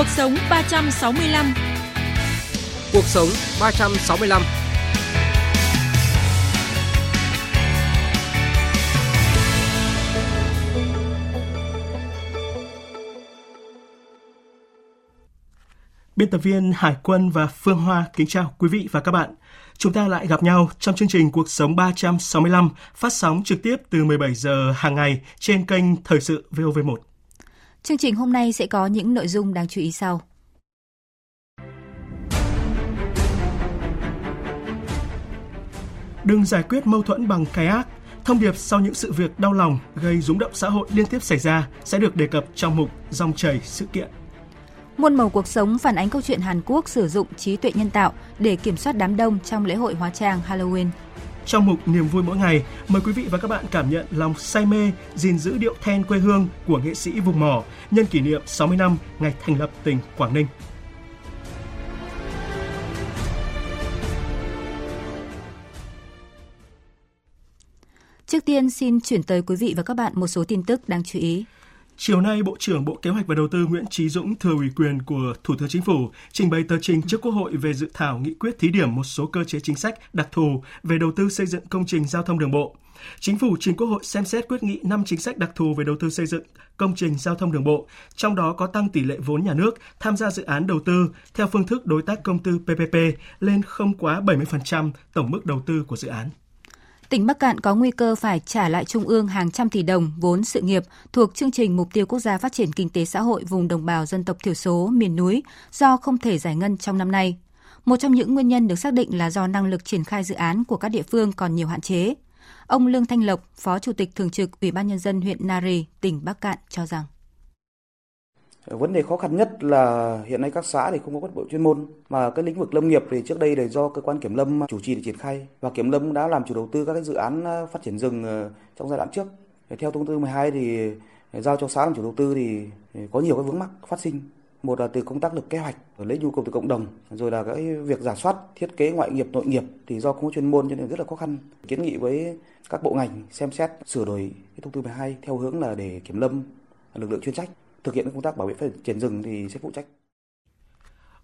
Cuộc sống 365 Cuộc sống 365 Biên tập viên Hải Quân và Phương Hoa kính chào quý vị và các bạn. Chúng ta lại gặp nhau trong chương trình Cuộc sống 365 phát sóng trực tiếp từ 17 giờ hàng ngày trên kênh Thời sự VOV1. Chương trình hôm nay sẽ có những nội dung đáng chú ý sau. Đừng giải quyết mâu thuẫn bằng cái ác. Thông điệp sau những sự việc đau lòng gây rúng động xã hội liên tiếp xảy ra sẽ được đề cập trong mục Dòng chảy sự kiện. Muôn màu cuộc sống phản ánh câu chuyện Hàn Quốc sử dụng trí tuệ nhân tạo để kiểm soát đám đông trong lễ hội hóa trang Halloween. Trong mục Niềm vui mỗi ngày, mời quý vị và các bạn cảm nhận lòng say mê gìn giữ điệu then quê hương của nghệ sĩ vùng mỏ nhân kỷ niệm 60 năm ngày thành lập tỉnh Quảng Ninh. Trước tiên xin chuyển tới quý vị và các bạn một số tin tức đáng chú ý. Chiều nay, Bộ trưởng Bộ Kế hoạch và Đầu tư Nguyễn Trí Dũng thừa ủy quyền của Thủ tướng Chính phủ trình bày tờ trình trước Quốc hội về dự thảo nghị quyết thí điểm một số cơ chế chính sách đặc thù về đầu tư xây dựng công trình giao thông đường bộ. Chính phủ trình Quốc hội xem xét quyết nghị 5 chính sách đặc thù về đầu tư xây dựng công trình giao thông đường bộ, trong đó có tăng tỷ lệ vốn nhà nước tham gia dự án đầu tư theo phương thức đối tác công tư PPP lên không quá 70% tổng mức đầu tư của dự án tỉnh Bắc Cạn có nguy cơ phải trả lại Trung ương hàng trăm tỷ đồng vốn sự nghiệp thuộc chương trình Mục tiêu Quốc gia Phát triển Kinh tế Xã hội vùng đồng bào dân tộc thiểu số miền núi do không thể giải ngân trong năm nay. Một trong những nguyên nhân được xác định là do năng lực triển khai dự án của các địa phương còn nhiều hạn chế. Ông Lương Thanh Lộc, Phó Chủ tịch Thường trực Ủy ban Nhân dân huyện Nari, tỉnh Bắc Cạn cho rằng Vấn đề khó khăn nhất là hiện nay các xã thì không có cán bộ chuyên môn mà cái lĩnh vực lâm nghiệp thì trước đây là do cơ quan kiểm lâm chủ trì để triển khai và kiểm lâm đã làm chủ đầu tư các cái dự án ờ, phát triển rừng ờ, trong giai đoạn trước. Theo thông tư 12 thì giao cho xã làm chủ đầu tư thì có nhiều cái vướng mắc phát sinh. Một là từ công tác lập kế hoạch, lấy nhu cầu từ cộng đồng, rồi là cái việc giả soát thiết kế ngoại nghiệp nội nghiệp thì do không có chuyên môn cho nên rất là khó khăn. Kiến nghị với các bộ ngành xem xét sửa đổi cái thông tư 12 theo hướng là để kiểm lâm lực lượng chuyên trách thực hiện công tác bảo vệ phát triển rừng thì sẽ phụ trách.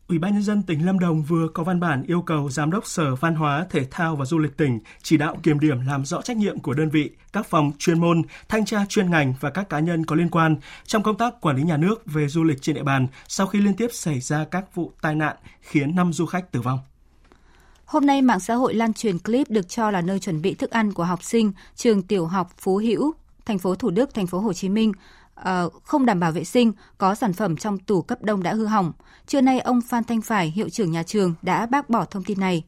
Ủy ban nhân dân tỉnh Lâm Đồng vừa có văn bản yêu cầu Giám đốc Sở Văn hóa, Thể thao và Du lịch tỉnh chỉ đạo kiểm điểm làm rõ trách nhiệm của đơn vị, các phòng chuyên môn, thanh tra chuyên ngành và các cá nhân có liên quan trong công tác quản lý nhà nước về du lịch trên địa bàn sau khi liên tiếp xảy ra các vụ tai nạn khiến 5 du khách tử vong. Hôm nay, mạng xã hội lan truyền clip được cho là nơi chuẩn bị thức ăn của học sinh trường tiểu học Phú Hữu, thành phố Thủ Đức, thành phố Hồ Chí Minh Ờ, không đảm bảo vệ sinh, có sản phẩm trong tủ cấp đông đã hư hỏng. Trưa nay, ông Phan Thanh Phải, hiệu trưởng nhà trường, đã bác bỏ thông tin này.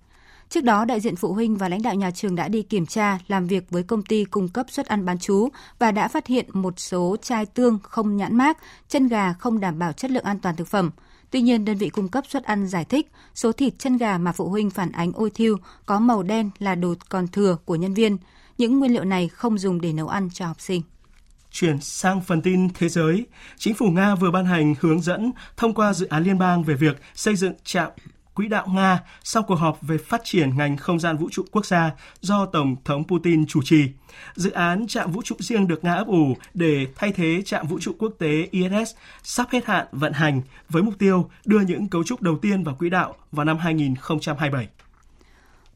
Trước đó, đại diện phụ huynh và lãnh đạo nhà trường đã đi kiểm tra, làm việc với công ty cung cấp suất ăn bán chú và đã phát hiện một số chai tương không nhãn mát, chân gà không đảm bảo chất lượng an toàn thực phẩm. Tuy nhiên, đơn vị cung cấp suất ăn giải thích số thịt chân gà mà phụ huynh phản ánh ôi thiêu có màu đen là đồ còn thừa của nhân viên. Những nguyên liệu này không dùng để nấu ăn cho học sinh. Chuyển sang phần tin thế giới, chính phủ Nga vừa ban hành hướng dẫn thông qua dự án liên bang về việc xây dựng trạm quỹ đạo Nga sau cuộc họp về phát triển ngành không gian vũ trụ quốc gia do Tổng thống Putin chủ trì. Dự án trạm vũ trụ riêng được Nga ấp ủ để thay thế trạm vũ trụ quốc tế ISS sắp hết hạn vận hành với mục tiêu đưa những cấu trúc đầu tiên vào quỹ đạo vào năm 2027.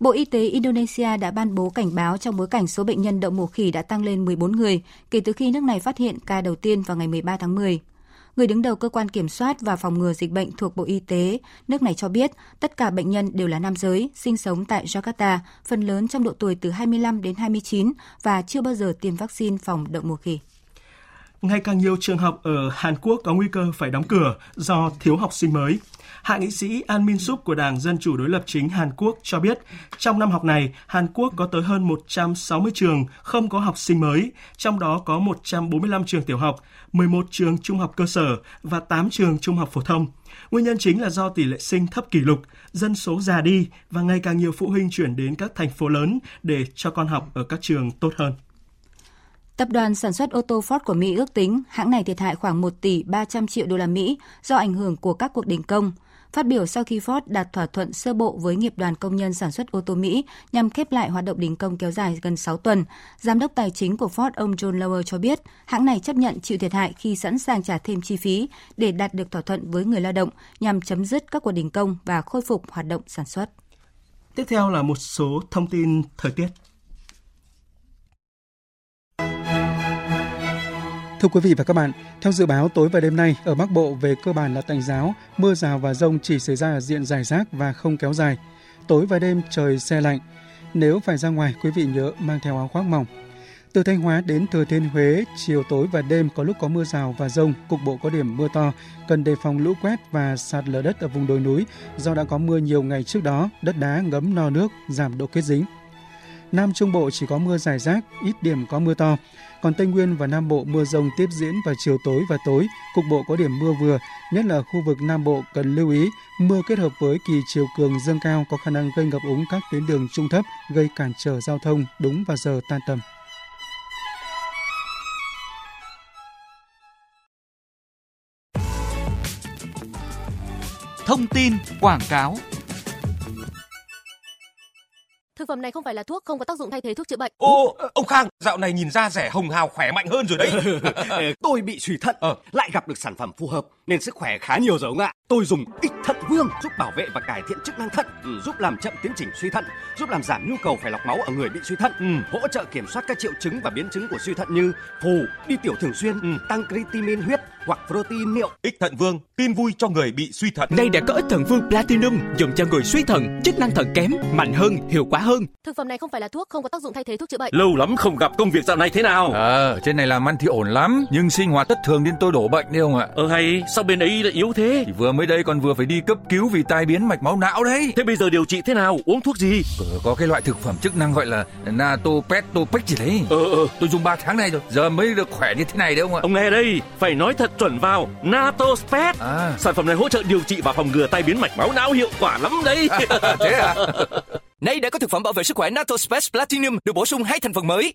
Bộ Y tế Indonesia đã ban bố cảnh báo trong bối cảnh số bệnh nhân đậu mùa khỉ đã tăng lên 14 người kể từ khi nước này phát hiện ca đầu tiên vào ngày 13 tháng 10. Người đứng đầu cơ quan kiểm soát và phòng ngừa dịch bệnh thuộc Bộ Y tế, nước này cho biết tất cả bệnh nhân đều là nam giới, sinh sống tại Jakarta, phần lớn trong độ tuổi từ 25 đến 29 và chưa bao giờ tiêm vaccine phòng đậu mùa khỉ. Ngày càng nhiều trường học ở Hàn Quốc có nguy cơ phải đóng cửa do thiếu học sinh mới. Hạ nghị sĩ An Min Suk của Đảng Dân Chủ Đối lập chính Hàn Quốc cho biết, trong năm học này, Hàn Quốc có tới hơn 160 trường không có học sinh mới, trong đó có 145 trường tiểu học, 11 trường trung học cơ sở và 8 trường trung học phổ thông. Nguyên nhân chính là do tỷ lệ sinh thấp kỷ lục, dân số già đi và ngày càng nhiều phụ huynh chuyển đến các thành phố lớn để cho con học ở các trường tốt hơn. Tập đoàn sản xuất ô tô Ford của Mỹ ước tính hãng này thiệt hại khoảng 1 tỷ 300 triệu đô la Mỹ do ảnh hưởng của các cuộc đình công. Phát biểu sau khi Ford đạt thỏa thuận sơ bộ với nghiệp đoàn công nhân sản xuất ô tô Mỹ nhằm khép lại hoạt động đình công kéo dài gần 6 tuần, giám đốc tài chính của Ford ông John Lower cho biết hãng này chấp nhận chịu thiệt hại khi sẵn sàng trả thêm chi phí để đạt được thỏa thuận với người lao động nhằm chấm dứt các cuộc đình công và khôi phục hoạt động sản xuất. Tiếp theo là một số thông tin thời tiết. Thưa quý vị và các bạn, theo dự báo tối và đêm nay ở Bắc Bộ về cơ bản là tạnh giáo, mưa rào và rông chỉ xảy ra ở diện dài rác và không kéo dài. Tối và đêm trời xe lạnh. Nếu phải ra ngoài, quý vị nhớ mang theo áo khoác mỏng. Từ Thanh Hóa đến Thừa Thiên Huế, chiều tối và đêm có lúc có mưa rào và rông, cục bộ có điểm mưa to, cần đề phòng lũ quét và sạt lở đất ở vùng đồi núi do đã có mưa nhiều ngày trước đó, đất đá ngấm no nước, giảm độ kết dính. Nam Trung Bộ chỉ có mưa dài rác, ít điểm có mưa to. Còn Tây Nguyên và Nam Bộ mưa rông tiếp diễn vào chiều tối và tối, cục bộ có điểm mưa vừa, nhất là khu vực Nam Bộ cần lưu ý mưa kết hợp với kỳ chiều cường dâng cao có khả năng gây ngập úng các tuyến đường trung thấp, gây cản trở giao thông đúng vào giờ tan tầm. Thông tin quảng cáo Thực phẩm này không phải là thuốc, không có tác dụng thay thế thuốc chữa bệnh. Ô, ông Khang, dạo này nhìn da rẻ hồng hào khỏe mạnh hơn rồi đấy. tôi bị suy thận, Ờ. lại gặp được sản phẩm phù hợp nên sức khỏe khá nhiều rồi ông ạ. Tôi dùng ích thận vương giúp bảo vệ và cải thiện chức năng thận, ừ, giúp làm chậm tiến trình suy thận, giúp làm giảm nhu cầu phải lọc máu ở người bị suy thận, Ừ. hỗ trợ kiểm soát các triệu chứng và biến chứng của suy thận như phù, đi tiểu thường xuyên, Ừ. tăng creatinine huyết hoặc protein niệu. Ích thận vương, tin vui cho người bị suy thận. Nay đã có ích thận vương Platinum dùng cho người suy thận, chức năng thận kém, mạnh hơn, hiệu quả hơn. Thực phẩm này không phải là thuốc, không có tác dụng thay thế thuốc chữa bệnh. Lâu lắm không gặp công việc dạo này thế nào? Ờ, trên này làm ăn thì ổn lắm, nhưng sinh hoạt thất thường nên tôi đổ bệnh đấy ông ạ. Ờ hay, sao bên ấy lại yếu thế? Thì vừa mới đây còn vừa phải đi cấp cứu vì tai biến mạch máu não đấy. Thế bây giờ điều trị thế nào? Uống thuốc gì? Ờ, Có cái loại thực phẩm chức năng gọi là Natopetopec gì đấy. Ờ ờ, Tôi dùng 3 tháng nay rồi, giờ mới được khỏe như thế này đấy ông ạ. ông nghe đây, phải nói thật chuẩn vào. NATO Spet. À, Sản phẩm này hỗ trợ điều trị và phòng ngừa tai biến mạch máu não hiệu quả lắm đấy. thế à? Nay đã có thực phẩm bảo vệ sức khỏe NATO Space Platinum được bổ sung hai thành phần mới.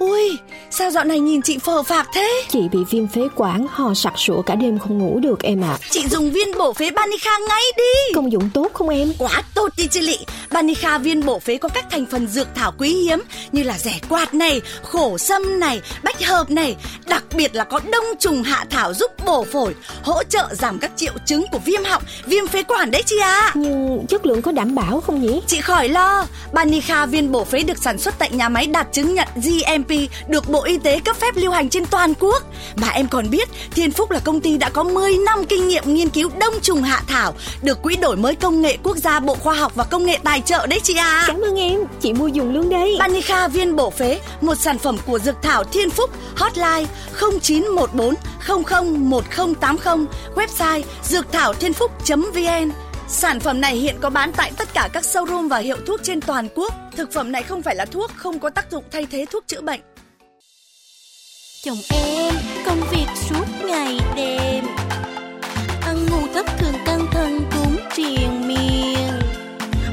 Ui, sao dạo này nhìn chị phờ phạc thế? Chị bị viêm phế quản, ho sặc sụa cả đêm không ngủ được em ạ. Chị dùng viên bổ phế Banica ngay đi. Công dụng tốt không em? Quá tốt đi chị Lị. Banica viên bổ phế có các thành phần dược thảo quý hiếm như là rẻ quạt này, khổ sâm này, bách hợp này. Đặc biệt là có đông trùng hạ thảo giúp bổ phổi, hỗ trợ giảm các triệu chứng của viêm họng, viêm phế quản đấy chị à. Nhưng chất lượng có đảm bảo không nhỉ? Chị khỏi lo, Banica viên bổ phế được sản xuất tại nhà máy đạt chứng nhận GMP, được Bộ Y tế cấp phép lưu hành trên toàn quốc. Mà em còn biết, Thiên Phúc là công ty đã có 10 năm kinh nghiệm nghiên cứu đông trùng hạ thảo, được Quỹ đổi mới công nghệ quốc gia Bộ Khoa học và Công nghệ tài trợ đấy chị à. Cảm ơn em, chị mua dùng luôn đây. Banica viên bổ phế, một sản phẩm của Dược Thảo Thiên Phúc, hotline 0914 001080, website dược thảo thiên phúc.vn. Sản phẩm này hiện có bán tại tất cả các showroom và hiệu thuốc trên toàn quốc. Thực phẩm này không phải là thuốc, không có tác dụng thay thế thuốc chữa bệnh. Chồng em công việc suốt ngày đêm Ăn ngủ thất thường căng thân cũng triền miên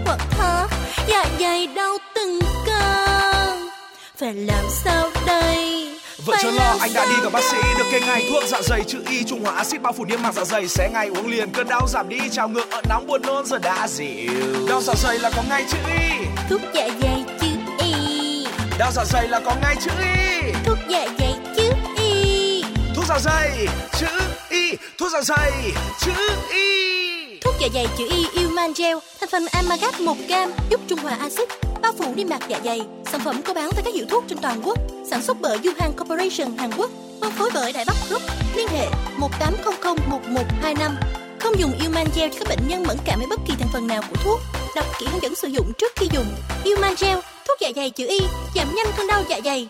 Hoặc thắt dạ dày đau từng cơn Phải làm sao đây Vợ chớ lo, anh đã đi gặp bác sĩ được kê ngay thuốc dạ dày chữ Y trung hòa axit bao phủ niêm mạc dạ dày sẽ ngay uống liền cơn đau giảm đi trào ngược ợn nóng buồn nôn giờ đã dịu. Đau dạ dày là có ngay chữ Y. Thuốc dạ dày chữ Y Đau dạ dày là có ngay chữ Y. Thuốc dạ dày chữ Y Thuốc dạ dày chữ Y, thuốc dạ dày chữ Y. Thuốc dạ dày chữ Y Uman Gel, Thành phần Amagat 1 gram giúp trung hòa axit, Bao phủ niêm mạc dạ dày. Sản phẩm có bán tại các hiệu thuốc trên toàn quốc. Sản xuất bởi Yuhan Corporation Hàn Quốc, Phân phối bởi Đại Bắc Group. Liên hệ 1800 1125 Không dùng Uman Gel cho các bệnh nhân mẫn cảm với bất kỳ thành phần nào của thuốc. Đọc kỹ hướng dẫn sử dụng trước khi dùng. Uman Gel, Thuốc dạ dày chữ Y, Giảm nhanh cơn đau dạ dày.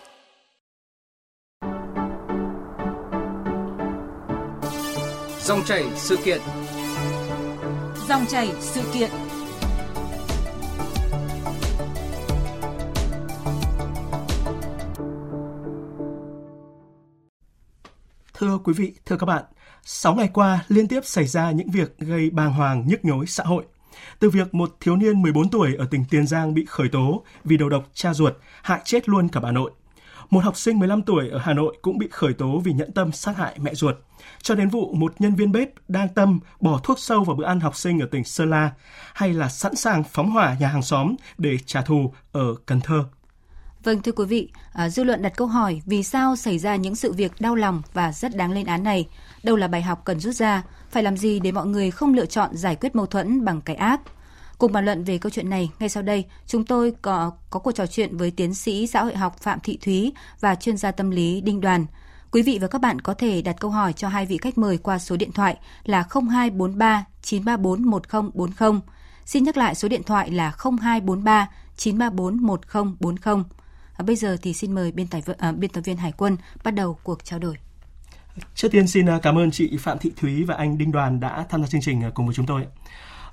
Dòng chảy sự kiện. Dòng chảy sự kiện. Thưa quý vị, thưa các bạn, 6 ngày qua liên tiếp xảy ra những việc gây bàng hoàng nhức nhối xã hội. Từ việc một thiếu niên 14 tuổi ở tỉnh Tiền Giang bị khởi tố vì đầu độc cha ruột, hại chết luôn cả bà nội. Một học sinh 15 tuổi ở Hà Nội cũng bị khởi tố vì nhẫn tâm sát hại mẹ ruột. Cho đến vụ một nhân viên bếp đang tâm bỏ thuốc sâu vào bữa ăn học sinh ở tỉnh Sơn La hay là sẵn sàng phóng hỏa nhà hàng xóm để trả thù ở Cần Thơ. Vâng thưa quý vị, à, dư luận đặt câu hỏi vì sao xảy ra những sự việc đau lòng và rất đáng lên án này? Đâu là bài học cần rút ra? Phải làm gì để mọi người không lựa chọn giải quyết mâu thuẫn bằng cái ác? Cùng bàn luận về câu chuyện này, ngay sau đây, chúng tôi có, có cuộc trò chuyện với tiến sĩ xã hội học Phạm Thị Thúy và chuyên gia tâm lý Đinh Đoàn. Quý vị và các bạn có thể đặt câu hỏi cho hai vị khách mời qua số điện thoại là 0243 934 1040. Xin nhắc lại số điện thoại là 0243 934 1040. À, bây giờ thì xin mời biên tập à, biên tập viên Hải Quân bắt đầu cuộc trao đổi. Trước tiên xin à, cảm ơn chị Phạm Thị Thúy và anh Đinh Đoàn đã tham gia chương trình à, cùng với chúng tôi.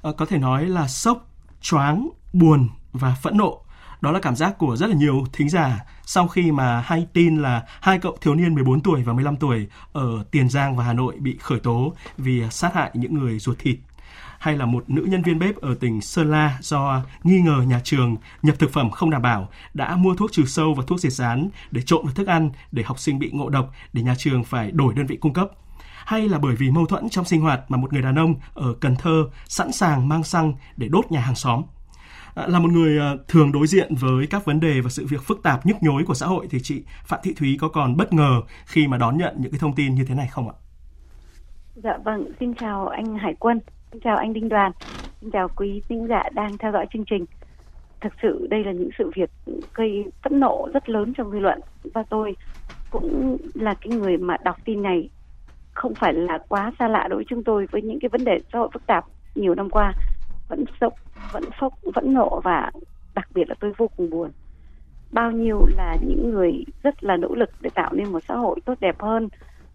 Ờ, có thể nói là sốc, choáng, buồn và phẫn nộ. Đó là cảm giác của rất là nhiều thính giả sau khi mà hay tin là hai cậu thiếu niên 14 tuổi và 15 tuổi ở Tiền Giang và Hà Nội bị khởi tố vì sát hại những người ruột thịt hay là một nữ nhân viên bếp ở tỉnh Sơn La do nghi ngờ nhà trường nhập thực phẩm không đảm bảo đã mua thuốc trừ sâu và thuốc diệt rán để trộn vào thức ăn để học sinh bị ngộ độc để nhà trường phải đổi đơn vị cung cấp hay là bởi vì mâu thuẫn trong sinh hoạt mà một người đàn ông ở Cần Thơ sẵn sàng mang xăng để đốt nhà hàng xóm. À, là một người à, thường đối diện với các vấn đề và sự việc phức tạp nhức nhối của xã hội thì chị Phạm Thị Thúy có còn bất ngờ khi mà đón nhận những cái thông tin như thế này không ạ? Dạ vâng, xin chào anh Hải Quân. Xin chào anh Đinh Đoàn, xin chào quý thính giả đang theo dõi chương trình. Thực sự đây là những sự việc gây phẫn nộ rất lớn trong dư luận và tôi cũng là cái người mà đọc tin này không phải là quá xa lạ đối với chúng tôi với những cái vấn đề xã hội phức tạp nhiều năm qua vẫn sốc, vẫn phốc, vẫn nộ và đặc biệt là tôi vô cùng buồn. Bao nhiêu là những người rất là nỗ lực để tạo nên một xã hội tốt đẹp hơn,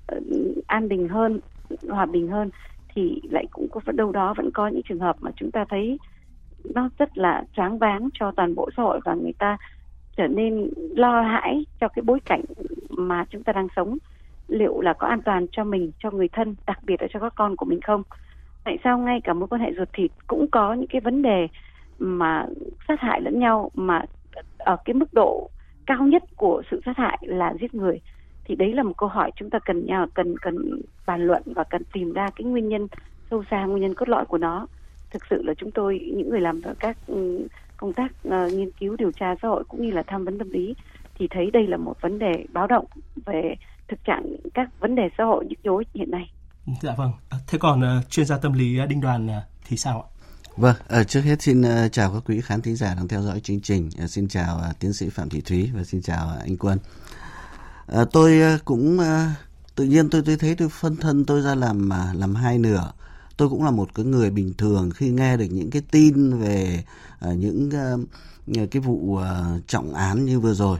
ờ, an bình hơn, hòa bình hơn thì lại cũng có đâu đó vẫn có những trường hợp mà chúng ta thấy nó rất là choáng váng cho toàn bộ xã hội và người ta trở nên lo hãi cho cái bối cảnh mà chúng ta đang sống liệu là có an toàn cho mình cho người thân đặc biệt là cho các con của mình không? Tại sao ngay cả mối quan hệ ruột thịt cũng có những cái vấn đề mà sát hại lẫn nhau mà ở cái mức độ cao nhất của sự sát hại là giết người? Thì đấy là một câu hỏi chúng ta cần nhau cần cần bàn luận và cần tìm ra cái nguyên nhân sâu xa nguyên nhân cốt lõi của nó. Thực sự là chúng tôi những người làm các ừ, công tác uh, nghiên cứu điều tra xã hội cũng như là tham vấn tâm lý thì thấy đây là một vấn đề báo động về thực trạng các vấn đề xã hội nhức nhối hiện nay. Dạ vâng. À, thế còn uh, chuyên gia tâm lý Đinh Đoàn uh, thì sao ạ? Vâng, uh, trước hết xin uh, chào các quý khán thính giả đang theo dõi chương trình. Uh, xin chào uh, tiến sĩ Phạm Thị Thúy và xin chào uh, anh Quân. À, tôi à, cũng à, tự nhiên tôi tôi thấy tôi phân thân tôi ra làm à, làm hai nửa tôi cũng là một cái người bình thường khi nghe được những cái tin về à, những à, cái vụ à, trọng án như vừa rồi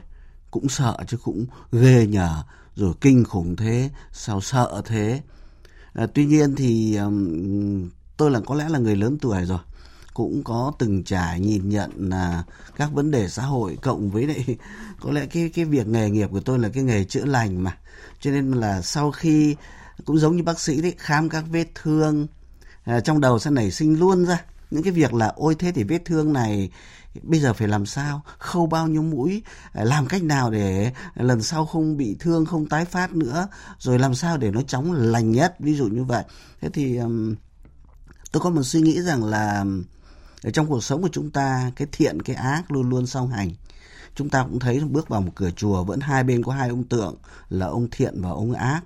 cũng sợ chứ cũng ghê nhở rồi kinh khủng thế sao sợ thế. À, tuy nhiên thì um, tôi là có lẽ là người lớn tuổi rồi cũng có từng trải nhìn nhận là các vấn đề xã hội cộng với lại có lẽ cái cái việc nghề nghiệp của tôi là cái nghề chữa lành mà. Cho nên là sau khi cũng giống như bác sĩ đấy khám các vết thương à, trong đầu sẽ nảy sinh luôn ra những cái việc là ôi thế thì vết thương này bây giờ phải làm sao? Khâu bao nhiêu mũi? Làm cách nào để lần sau không bị thương không tái phát nữa? Rồi làm sao để nó chóng lành nhất? Ví dụ như vậy. Thế thì tôi có một suy nghĩ rằng là ở trong cuộc sống của chúng ta cái thiện cái ác luôn luôn song hành. Chúng ta cũng thấy bước vào một cửa chùa vẫn hai bên có hai ông tượng là ông thiện và ông ác.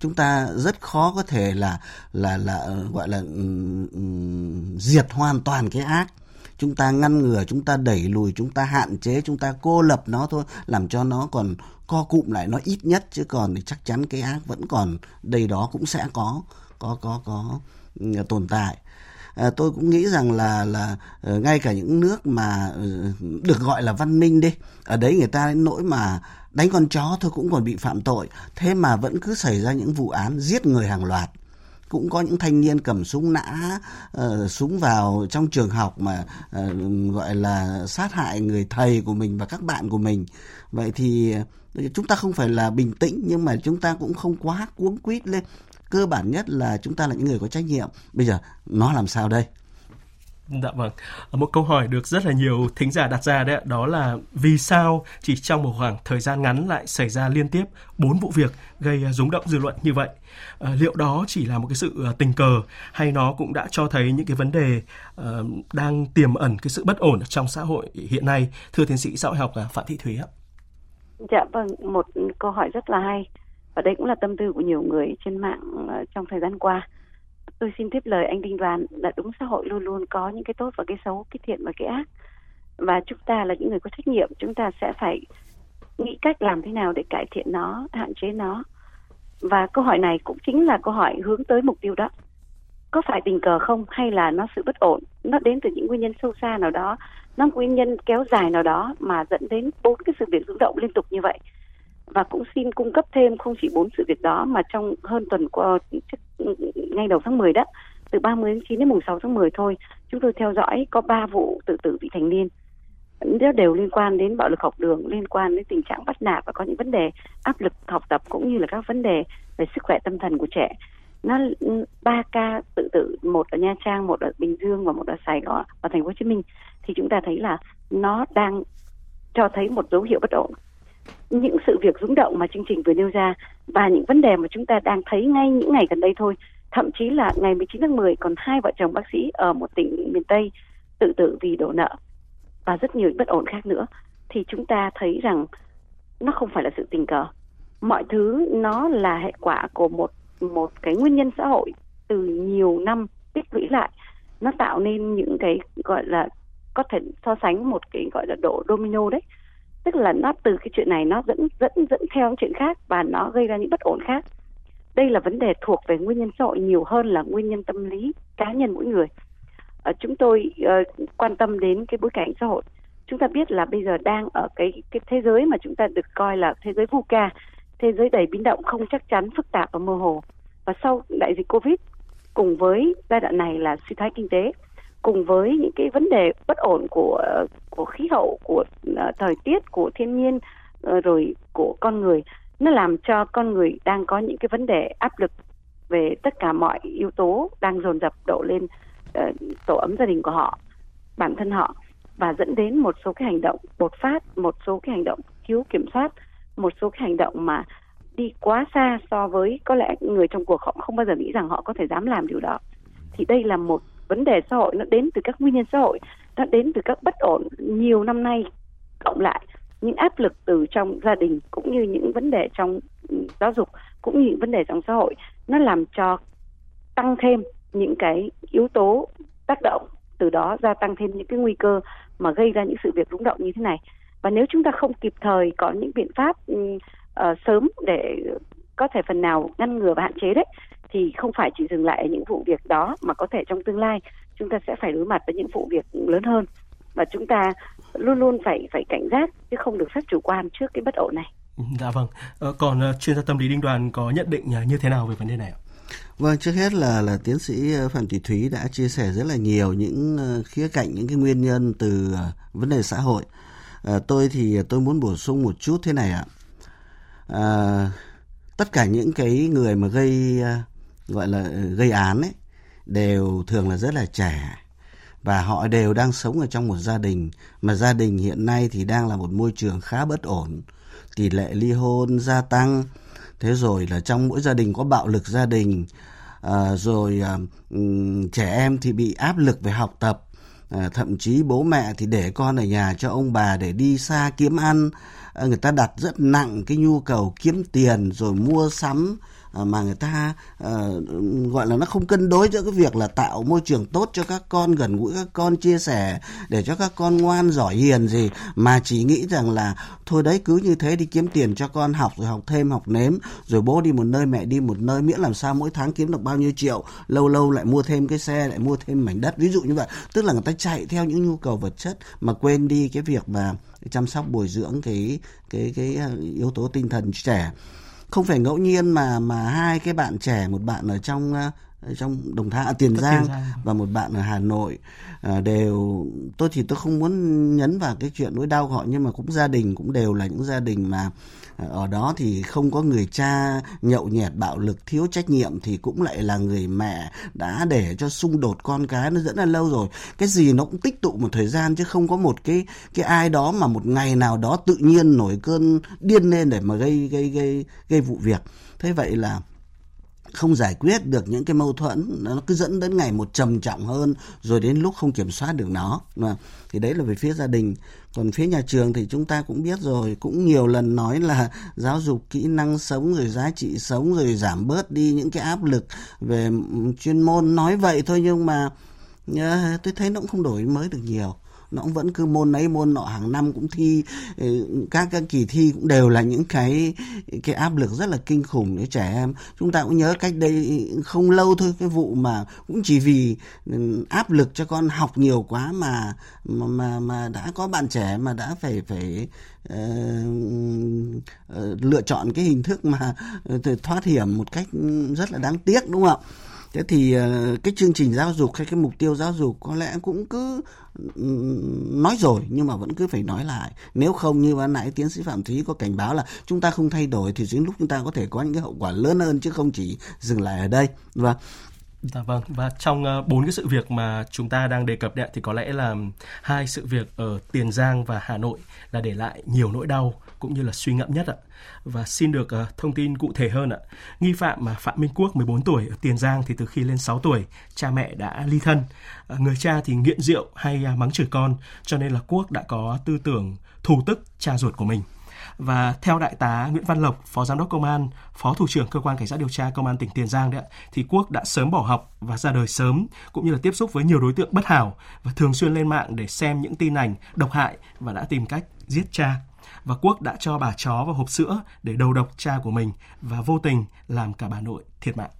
Chúng ta rất khó có thể là là là ờ, gọi là um, diệt hoàn toàn cái ác chúng ta ngăn ngừa chúng ta đẩy lùi chúng ta hạn chế chúng ta cô lập nó thôi làm cho nó còn co cụm lại nó ít nhất. Chứ còn thì chắc chắn cái ác vẫn còn đây đó cũng sẽ có có có có ừ, tồn tại. À, tôi cũng nghĩ rằng là là ờ, ngay cả những nước mà ừ, được gọi là văn minh đi ở đấy người ta đến nỗi mà đánh con chó thôi cũng còn bị phạm tội. Thế mà vẫn cứ xảy ra những vụ án giết người hàng loạt cũng có những thanh niên cầm súng nã uh, súng vào trong trường học mà uh, gọi là sát hại người thầy của mình và các bạn của mình. Vậy thì ờ, chúng ta không phải là bình tĩnh nhưng mà chúng ta cũng không quá cuống quýt lên. Cơ bản nhất là chúng ta là những người có trách nhiệm. Bây giờ nó làm sao đây? Dạ vâng. Ờ, một câu hỏi được rất là nhiều thính giả đặt ra đấy đó là vì sao chỉ trong một khoảng thời gian ngắn lại xảy ra liên tiếp bốn vụ việc gây ờ, rúng động dư luận như vậy? À, liệu đó chỉ là một cái sự tình cờ hay nó cũng đã cho thấy những cái vấn đề uh, đang tiềm ẩn cái sự bất ổn trong xã hội hiện nay? Thưa tiến sĩ xã hội học à, Phạm Thị Thúy ạ. Dạ vâng, một câu hỏi rất là hay và đây cũng là tâm tư của nhiều người trên mạng trong thời gian qua tôi xin tiếp lời anh Đinh Đoàn là đúng xã hội luôn luôn có những cái tốt và cái xấu, cái thiện và cái ác. Và chúng ta là những người có trách nhiệm, chúng ta sẽ phải nghĩ cách làm thế nào để cải thiện nó, hạn chế nó. Và câu hỏi này cũng chính là câu hỏi hướng tới mục tiêu đó. Có phải tình cờ không hay là nó sự bất ổn? Nó đến từ những nguyên nhân sâu xa nào đó, nó nguyên nhân kéo dài nào đó mà dẫn đến bốn cái sự việc rung động liên tục như vậy và cũng xin cung cấp thêm không chỉ bốn sự việc đó mà trong hơn tuần qua ngay đầu tháng 10 đó, từ 30 đến 9 đến mùng 6 tháng 10 thôi. Chúng tôi theo dõi, có 3 vụ tự tử vị thành niên. Rất đều liên quan đến bạo lực học đường, liên quan đến tình trạng bắt nạt và có những vấn đề áp lực học tập cũng như là các vấn đề về sức khỏe tâm thần của trẻ. Nó, ba ca tự tử, một ở nha trang, một ở bình dương và một ở sài gòn và thành phố hồ chí minh, thì chúng ta thấy là nó đang cho thấy một dấu hiệu bất ổn. Những sự việc rúng động mà chương trình vừa nêu ra và những vấn đề mà chúng ta đang thấy ngay những ngày gần đây thôi. Thậm chí là ngày 19 tháng 10 còn hai vợ chồng bác sĩ ở một tỉnh miền Tây tự tử vì đổ nợ và rất nhiều bất ổn khác nữa. Thì chúng ta thấy rằng nó không phải là sự tình cờ. Mọi thứ nó là hệ quả của một một cái nguyên nhân xã hội từ nhiều năm tích lũy lại. Nó tạo nên những cái, gọi là, có thể so sánh một cái, gọi là, độ domino đấy. Tức là nó từ cái chuyện này nó dẫn dẫn dẫn theo chuyện khác và nó gây ra những bất ổn khác đây là vấn đề thuộc về nguyên nhân xã hội nhiều hơn là nguyên nhân tâm lý cá nhân mỗi người. À, chúng tôi uh, quan tâm đến cái bối cảnh xã hội. Chúng ta biết là bây giờ đang ở cái cái thế giới mà chúng ta được coi là thế giới VUCA thế giới đầy biến động không chắc chắn phức tạp và mơ hồ. Và sau đại dịch covid cùng với giai đoạn này là suy thoái kinh tế cùng với những cái vấn đề bất ổn của của khí hậu của uh, thời tiết của thiên nhiên uh, rồi của con người nó làm cho con người đang có những cái vấn đề áp lực về tất cả mọi yếu tố đang dồn dập đổ lên uh, tổ ấm gia đình của họ bản thân họ và dẫn đến một số cái hành động bột phát một số cái hành động thiếu kiểm soát một số cái hành động mà đi quá xa so với có lẽ người trong cuộc họ không bao giờ nghĩ rằng họ có thể dám làm điều đó. Thì đây là một vấn đề xã hội nó đến từ các nguyên nhân xã hội nó đến từ các bất ổn nhiều năm nay cộng lại những áp lực từ trong gia đình cũng như những vấn đề trong ừ, giáo dục cũng như những vấn đề trong xã hội nó làm cho tăng thêm những cái yếu tố tác động từ đó gia tăng thêm những cái nguy cơ mà gây ra những sự việc rúng động như thế này. Và nếu chúng ta không kịp thời có những biện pháp uh, sớm để có thể phần nào ngăn ngừa và hạn chế đấy thì không phải chỉ dừng lại ở những vụ việc đó mà có thể trong tương lai chúng ta sẽ phải đối mặt với những vụ việc lớn hơn. Và chúng ta luôn luôn phải phải cảnh giác chứ không được phép chủ quan trước cái bất ổn này. Dạ vâng. Ờ, còn uh, chuyên gia tâm lý Đinh Đoàn có nhận định uh, như thế nào về vấn đề này ạ? Vâng, trước hết là là tiến sĩ Phạm Thị Thúy đã chia sẻ rất là nhiều những uh, khía cạnh những cái nguyên nhân từ uh, vấn đề xã hội. Uh, tôi thì tôi muốn bổ sung một chút thế này ạ. Uh, tất cả những cái người mà gây gọi là gây án ấy đều thường là rất là trẻ và họ đều đang sống ở trong một gia đình. Mà gia đình hiện nay thì đang là một môi trường khá bất ổn. Tỷ lệ ly hôn gia tăng. Thế rồi là trong mỗi gia đình có bạo lực gia đình. À, rồi à, trẻ em thì bị áp lực về học tập. À, thậm chí bố mẹ thì để con ở nhà cho ông bà để đi xa kiếm ăn. À, người ta đặt rất nặng cái nhu cầu kiếm tiền rồi mua sắm. À, mà người ta uh, gọi là nó không cân đối giữa cái việc là tạo môi trường tốt cho các con gần gũi các con chia sẻ để cho các con ngoan giỏi hiền gì mà chỉ nghĩ rằng là thôi đấy cứ như thế đi kiếm tiền cho con học rồi học thêm học nếm rồi bố đi một nơi mẹ đi một nơi miễn làm sao mỗi tháng kiếm được bao nhiêu triệu lâu lâu lại mua thêm cái xe lại mua thêm mảnh đất. Ví dụ như vậy. Tức là người ta chạy theo những nhu cầu vật chất mà quên đi cái việc mà chăm sóc bồi dưỡng cái cái cái ờ, yếu tố tinh thần trẻ không phải ngẫu nhiên mà mà hai cái bạn trẻ một bạn ở trong ờ, trong Đồng Tháp, à, Tiền Giang, Giang. và một bạn ở Hà Nội à, đều tôi thì tôi không muốn nhấn vào cái chuyện nỗi đau của họ nhưng mà cũng gia đình cũng đều là những gia đình mà à, ở đó thì không có người cha nhậu nhẹt bạo lực thiếu trách nhiệm thì cũng lại là người mẹ đã để cho xung đột con cái nó dẫn là lâu rồi. Cái gì nó cũng tích tụ một thời gian chứ không có một cái cái ai đó mà một ngày nào đó tự nhiên nổi cơn điên lên để mà gây gây gây gây vụ việc. Thế vậy là không giải quyết được những cái mâu thuẫn, nó cứ dẫn đến ngày một trầm trọng hơn, rồi đến lúc không kiểm soát được nó. Mà thì đấy là về phía gia đình. Còn phía nhà trường thì chúng ta cũng biết rồi, cũng nhiều lần nói là giáo dục kỹ năng sống rồi giá trị sống rồi giảm bớt đi những cái áp lực về chuyên môn. Nói vậy thôi nhưng mà ờ, tôi thấy nó cũng không đổi mới được nhiều nó cũng vẫn cứ môn ấy môn nọ hàng năm cũng thi ừ, các các kỳ thi cũng đều là những cái cái áp lực rất là kinh khủng với trẻ em. Chúng ta cũng nhớ cách đây không lâu thôi cái vụ mà cũng chỉ vì ừ, áp lực cho con học nhiều quá mà mà mà, mà đã có bạn trẻ mà đã phải phải uh, uh, lựa chọn cái hình thức mà thoát hiểm một cách rất là đáng tiếc đúng không ạ? Thế thì ờ, cái chương trình giáo dục hay cái mục tiêu giáo dục có lẽ cũng cứ nói rồi nhưng mà vẫn cứ phải nói lại. Nếu không như ban nãy tiến sĩ phạm thúy có cảnh báo là chúng ta không thay đổi thì đến lúc chúng ta có thể có những cái hậu quả lớn hơn chứ không chỉ dừng lại ở đây. Và Dạ vâng và trong ờ, bốn uh, cái sự việc mà chúng ta đang đề cập đấy thì có lẽ là hai sự việc ở Tiền Giang và Hà Nội là để lại nhiều nỗi đau cũng như là suy ngẫm nhất ạ. Và xin được uh, thông tin cụ thể hơn ạ. Nghi phạm mà Phạm Minh Quốc 14 tuổi ở Tiền Giang thì từ khi lên 6 tuổi cha mẹ đã ly thân. Uh, người cha thì nghiện rượu hay uh, mắng chửi con cho nên là Quốc đã có tư tưởng thù tức cha ruột của mình. Và theo đại tá Nguyễn Văn Lộc, phó giám đốc công an, phó thủ trưởng cơ quan cảnh sát điều tra công an tỉnh Tiền Giang đấy thì Quốc đã sớm bỏ học và ra đời sớm cũng như là tiếp xúc với nhiều đối tượng bất hảo và thường xuyên lên mạng để xem những tin ảnh độc hại và đã tìm cách giết cha và Quốc đã cho bà chó vào hộp sữa để đầu độc cha của mình và vô tình làm cả bà nội thiệt mạng.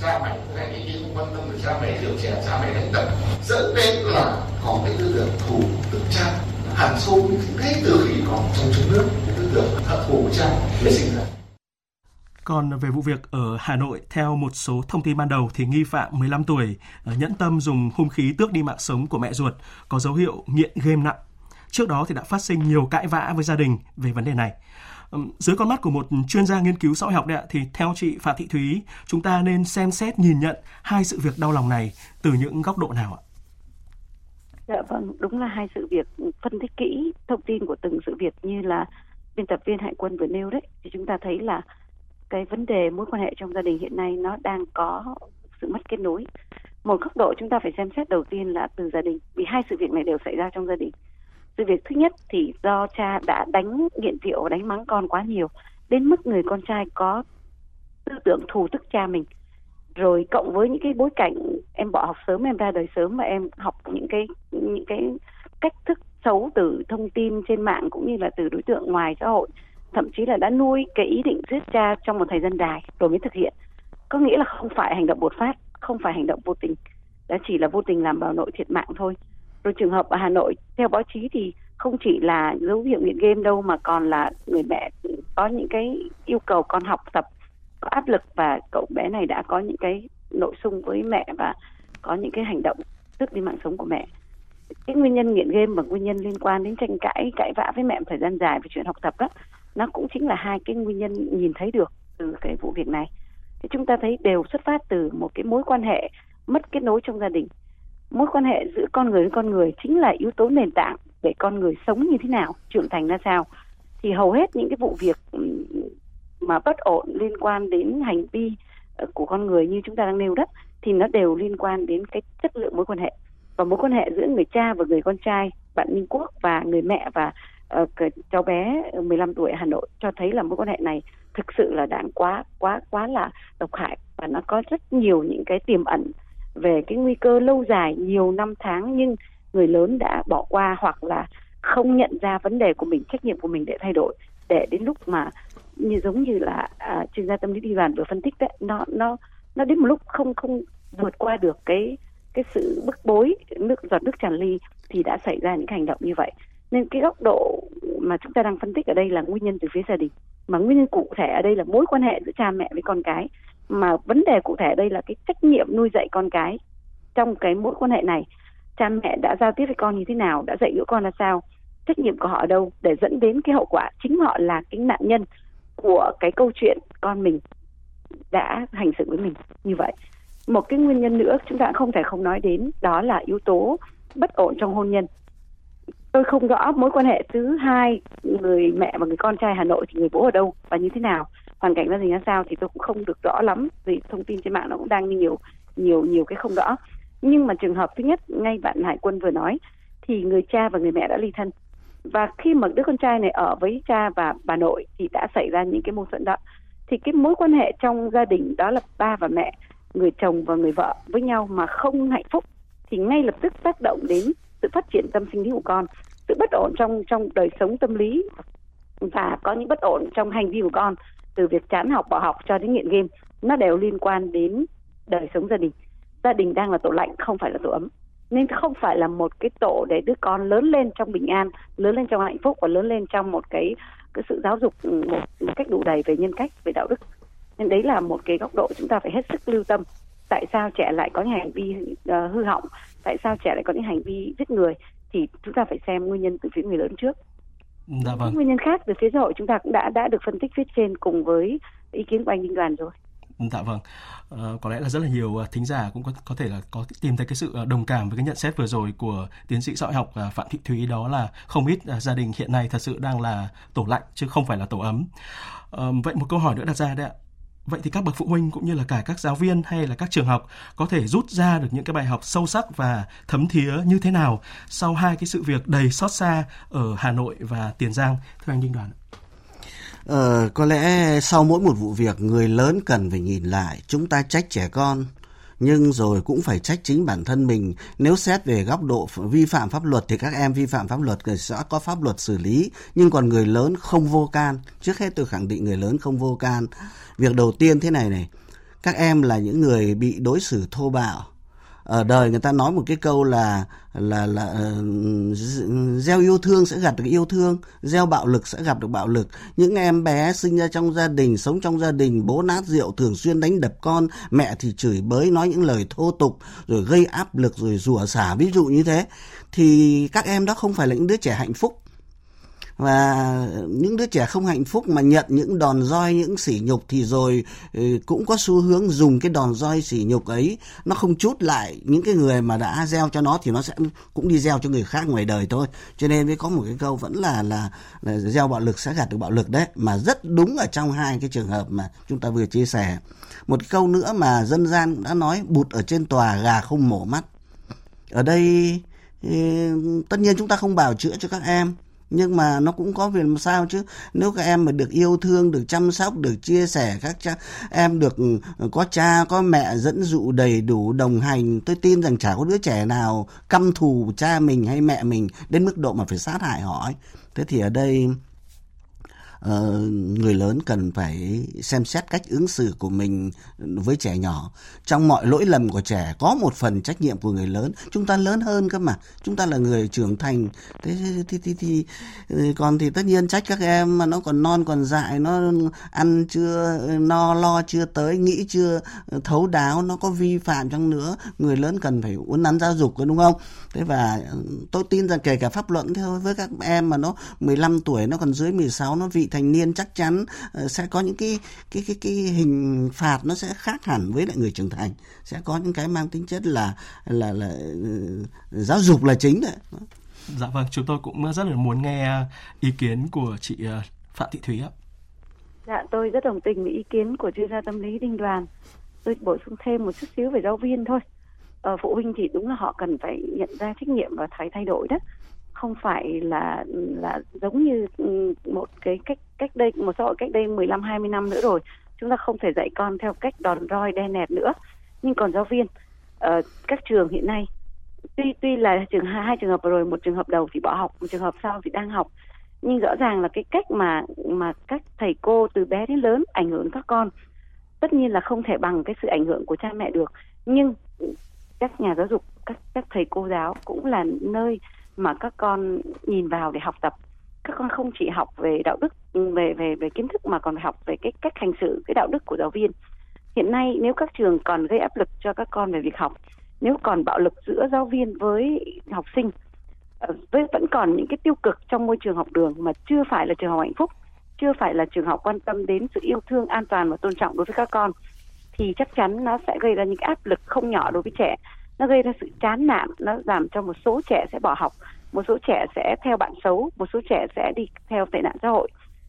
Cha mẹ này đi không quan tâm đến cha mẹ rượu chè, cha mẹ đánh đập, dẫn đến là có cái tư tưởng thủ tức cha hẳn sâu ngay từ khi còn trong trứng nước cái tư tưởng hận thù cha mới sinh ra. Còn về vụ việc ở Hà Nội, theo một số thông tin ban đầu thì nghi phạm 15 tuổi ờ, nhẫn tâm dùng hung khí tước đi mạng sống của mẹ ruột có dấu hiệu nghiện game nặng Trước đó thì đã phát sinh nhiều cãi vã với gia đình về vấn đề này. Dưới con mắt của một chuyên gia nghiên cứu xã hội học đấy thì theo chị Phạm Thị Thúy, chúng ta nên xem xét nhìn nhận hai sự việc đau lòng này từ những góc độ nào ạ? Dạ vâng, đúng là hai sự việc phân tích kỹ thông tin của từng sự việc như là biên tập viên Hải Quân vừa nêu đấy thì chúng ta thấy là cái vấn đề mối quan hệ trong gia đình hiện nay nó đang có sự mất kết nối. Một góc độ chúng ta phải xem xét đầu tiên là từ gia đình vì hai sự việc này đều xảy ra trong gia đình sự việc thứ nhất thì do cha đã đánh nghiện rượu, đánh mắng con quá nhiều, đến mức người con trai có tư tưởng thù tức cha mình. Rồi cộng với những cái bối cảnh em bỏ học sớm, em ra đời sớm và em học những cái những cái cách thức xấu từ thông tin trên mạng cũng như là từ đối tượng ngoài xã hội, thậm chí là đã nuôi cái ý định giết cha trong một thời gian dài rồi mới thực hiện. Có nghĩa là không phải hành động bột phát, không phải hành động vô tình, đã chỉ là vô tình làm bà nội thiệt mạng thôi rồi trường hợp ở Hà Nội, theo báo chí thì không chỉ là dấu hiệu nghiện game đâu, mà còn là người mẹ có những cái yêu cầu con học tập có áp lực và cậu bé này đã có những cái nội dung với mẹ và có những cái hành động tước đi mạng sống của mẹ. Cái nguyên nhân nghiện game và nguyên nhân liên quan đến tranh cãi cãi vã với mẹ một thời gian dài về chuyện học tập đó, nó cũng chính là hai cái nguyên nhân nhìn thấy được từ cái vụ việc này. Thì chúng ta thấy đều xuất phát từ một cái mối quan hệ mất kết nối trong gia đình mối quan hệ giữa con người với con người chính là yếu tố nền tảng để con người sống như thế nào trưởng thành ra sao. Thì hầu hết những cái vụ việc mà bất ổn liên quan đến hành vi ờ, của con người như chúng ta đang nêu đó thì nó đều liên quan đến cái chất lượng mối quan hệ. Và mối quan hệ giữa người cha và người con trai bạn Minh Quốc và người mẹ và uh, cháu bé 15 tuổi ở Hà Nội cho thấy là mối quan hệ này thực sự là đáng quá quá quá là độc hại. Và nó có rất nhiều những cái tiềm ẩn về cái nguy cơ lâu dài nhiều năm tháng nhưng người lớn đã bỏ qua hoặc là không nhận ra vấn đề của mình trách nhiệm của mình để thay đổi. Để đến lúc mà như giống như là à, chuyên gia tâm lý đi đoàn vừa phân tích đấy nó nó nó đến một lúc không không vượt qua được cái cái sự bức bối nước giọt nước tràn ly thì đã xảy ra những hành động như vậy. Nên cái góc độ mà chúng ta đang phân tích ở đây là nguyên nhân từ phía gia đình. Mà nguyên nhân cụ thể ở đây là mối quan hệ giữa cha mẹ với con cái mà vấn đề cụ thể đây là cái trách nhiệm nuôi dạy con cái trong cái mối quan hệ này. Cha mẹ đã giao tiếp với con như thế nào, đã dạy dỗ con là sao, trách nhiệm của họ ở đâu để dẫn đến cái hậu quả chính họ là cái nạn nhân của cái câu chuyện con mình đã hành xử với mình như vậy. Một cái nguyên nhân nữa chúng ta không thể không nói đến đó là yếu tố bất ổn trong hôn nhân. Tôi không rõ mối quan hệ thứ hai người mẹ và người con trai Hà Nội thì người bố ở đâu và như thế nào hoàn cảnh gia đình ra sao thì tôi cũng không được rõ lắm, vì thông tin trên mạng nó cũng đang nhiều nhiều nhiều cái không rõ. Nhưng mà trường hợp thứ nhất, ngay bạn Hải Quân vừa nói, thì người cha và người mẹ đã ly thân. Và khi mà đứa con trai này ở với cha và bà nội thì đã xảy ra những cái mâu thuẫn đó. Thì cái mối quan hệ trong gia đình đó là ba và mẹ, người chồng và người vợ với nhau mà không hạnh phúc, thì ngay lập tức tác động đến sự phát triển tâm sinh lý của con, sự bất ổn trong trong đời sống tâm lý và có những bất ổn trong hành vi của con từ việc chán học bỏ học cho đến nghiện game nó đều liên quan đến đời sống gia đình. Gia đình đang là tổ lạnh không phải là tổ ấm. Nên không phải là một cái tổ để đứa con lớn lên trong bình an lớn lên trong hạnh phúc và lớn lên trong một cái cái sự giáo dục một, một cách đủ đầy về nhân cách về đạo đức. Nên đấy là một cái góc độ chúng ta phải hết sức lưu tâm. Tại sao trẻ lại có những hành vi uh, hư hỏng? Tại sao trẻ lại có những hành vi giết người? Thì chúng ta phải xem nguyên nhân từ phía người lớn trước dạ vâng. nguyên nhân khác từ phía xã hội chúng ta cũng đã đã được phân tích phía trên cùng với ý kiến của anh Đinh Đoàn rồi Dạ vâng, uh, có lẽ là rất là nhiều uh, thính giả cũng có có thể là có tìm thấy cái sự uh, đồng cảm với cái nhận xét vừa rồi của tiến sĩ xã hội học Phạm Thị Thúy đó là không ít gia đình hiện nay thật sự đang là tổ lạnh chứ không phải là tổ ấm. Uh, vậy một câu hỏi nữa đặt ra đấy ạ. Vậy thì các bậc phụ huynh cũng như là cả các giáo viên hay là các trường học có thể rút ra được những cái bài học sâu sắc và thấm thía như thế nào sau hai cái sự việc đầy xót xa ở Hà Nội và Tiền Giang, thưa anh Đinh Đoàn? Ờ, có lẽ sau mỗi một vụ việc người lớn cần phải nhìn lại chúng ta trách trẻ con nhưng rồi cũng phải trách chính bản thân mình. Nếu xét về góc độ vi phạm pháp luật thì các em vi phạm pháp luật thì sẽ có pháp luật xử lý. Nhưng còn người lớn không vô can. Trước hết tôi khẳng định người lớn không vô can. Việc đầu tiên thế này này. Các em là những người bị đối xử thô bạo ở đời người ta nói một cái câu là là là ờ, gieo yêu thương sẽ gặp được yêu thương, gieo bạo lực sẽ gặp được bạo lực. Những em bé sinh ra trong gia đình, sống trong gia đình, bố nát rượu thường xuyên đánh đập con, mẹ thì chửi bới, nói những lời thô tục, rồi gây áp lực, rồi rủa xả. Ví dụ như thế. Thì các em đó không phải là những đứa trẻ hạnh phúc và những đứa trẻ không hạnh phúc mà nhận những đòn roi những sỉ nhục thì rồi ừ, cũng có xu hướng dùng cái đòn roi sỉ nhục ấy. Nó không chút lại những cái người mà đã gieo cho nó thì nó sẽ cũng đi gieo cho người khác ngoài đời thôi. Cho nên mới có một cái câu vẫn là là, là gieo bạo lực sẽ gặt được bạo lực đấy. Mà rất đúng ở trong hai cái trường hợp mà chúng ta vừa chia sẻ. Một cái câu nữa mà dân gian đã nói bụt ở trên tòa gà không mổ mắt. Ở đây ừ, tất nhiên chúng ta không bảo chữa cho các em nhưng mà nó cũng có việc làm sao chứ nếu các em mà được yêu thương, được chăm sóc, được chia sẻ, các cha, em được ừ, có cha, có mẹ dẫn dụ đầy đủ, đồng hành, tôi tin rằng chả có đứa trẻ nào căm thù cha mình hay mẹ mình đến mức độ mà phải sát hại họ ấy. thế thì ở đây Ờ, người lớn cần phải xem xét cách ứng xử của mình với trẻ nhỏ. Trong mọi lỗi lầm của trẻ có một phần trách nhiệm của người lớn. Chúng ta lớn hơn cơ mà. Chúng ta là người trưởng thành. Thế thì, thì, thì, thì còn thì tất nhiên trách các em mà nó còn non còn dại nó ăn chưa no lo chưa tới nghĩ chưa ờ, thấu đáo nó có vi phạm chăng nữa. Người lớn cần phải uốn nắn giáo dục đúng không? Thế và tôi tin rằng kể cả pháp luận thôi với các em mà nó 15 tuổi nó còn dưới 16 nó vị thành niên chắc chắn uh, sẽ có những cái cái cái cái hình phạt nó sẽ khác hẳn với lại người trưởng thành. Sẽ có những cái mang tính chất là là là uh, giáo dục là chính đấy. Dạ vâng chúng tôi cũng rất là muốn nghe ý kiến của chị phạm thị thúy ạ. Dạ tôi rất đồng tình với ý kiến của chuyên gia tâm lý đinh đoàn. Tôi bổ sung thêm một chút xíu về giáo viên thôi. Ờ, phụ huynh thì đúng là họ cần phải nhận ra trách nhiệm và phải thay đổi đó không phải là là giống như ừ, một cái cách cách đây một xã hội cách đây 15 20 năm nữa rồi. Chúng ta không thể dạy con theo cách đòn roi đe nẹt nữa. Nhưng còn giáo viên uh, các trường hiện nay tuy tuy là trường hai, hai trường hợp rồi một trường hợp đầu thì bỏ học một trường hợp sau thì đang học nhưng rõ ràng là cái cách mà mà các thầy cô từ bé đến lớn ảnh hưởng các con tất nhiên là không thể bằng cái sự ảnh hưởng của cha mẹ được nhưng các nhà giáo dục các các thầy cô giáo cũng là nơi mà các con nhìn vào để học tập. Các con không chỉ học về đạo đức, về về về kiến thức mà còn học về cái cách hành xử, cái đạo đức của giáo viên. Hiện nay nếu các trường còn gây áp lực cho các con về việc học, nếu còn bạo lực giữa giáo viên với học sinh ờ, với vẫn còn những cái tiêu cực trong môi trường học đường mà chưa phải là trường học hạnh phúc, chưa phải là trường học quan tâm đến sự yêu thương an toàn và tôn trọng đối với các con, thì chắc chắn nó sẽ gây ra những áp lực không nhỏ đối với trẻ nó gây ra sự chán nản nó làm cho một số trẻ sẽ bỏ học một số trẻ sẽ theo bạn xấu một số trẻ sẽ đi theo tệ nạn xã hội.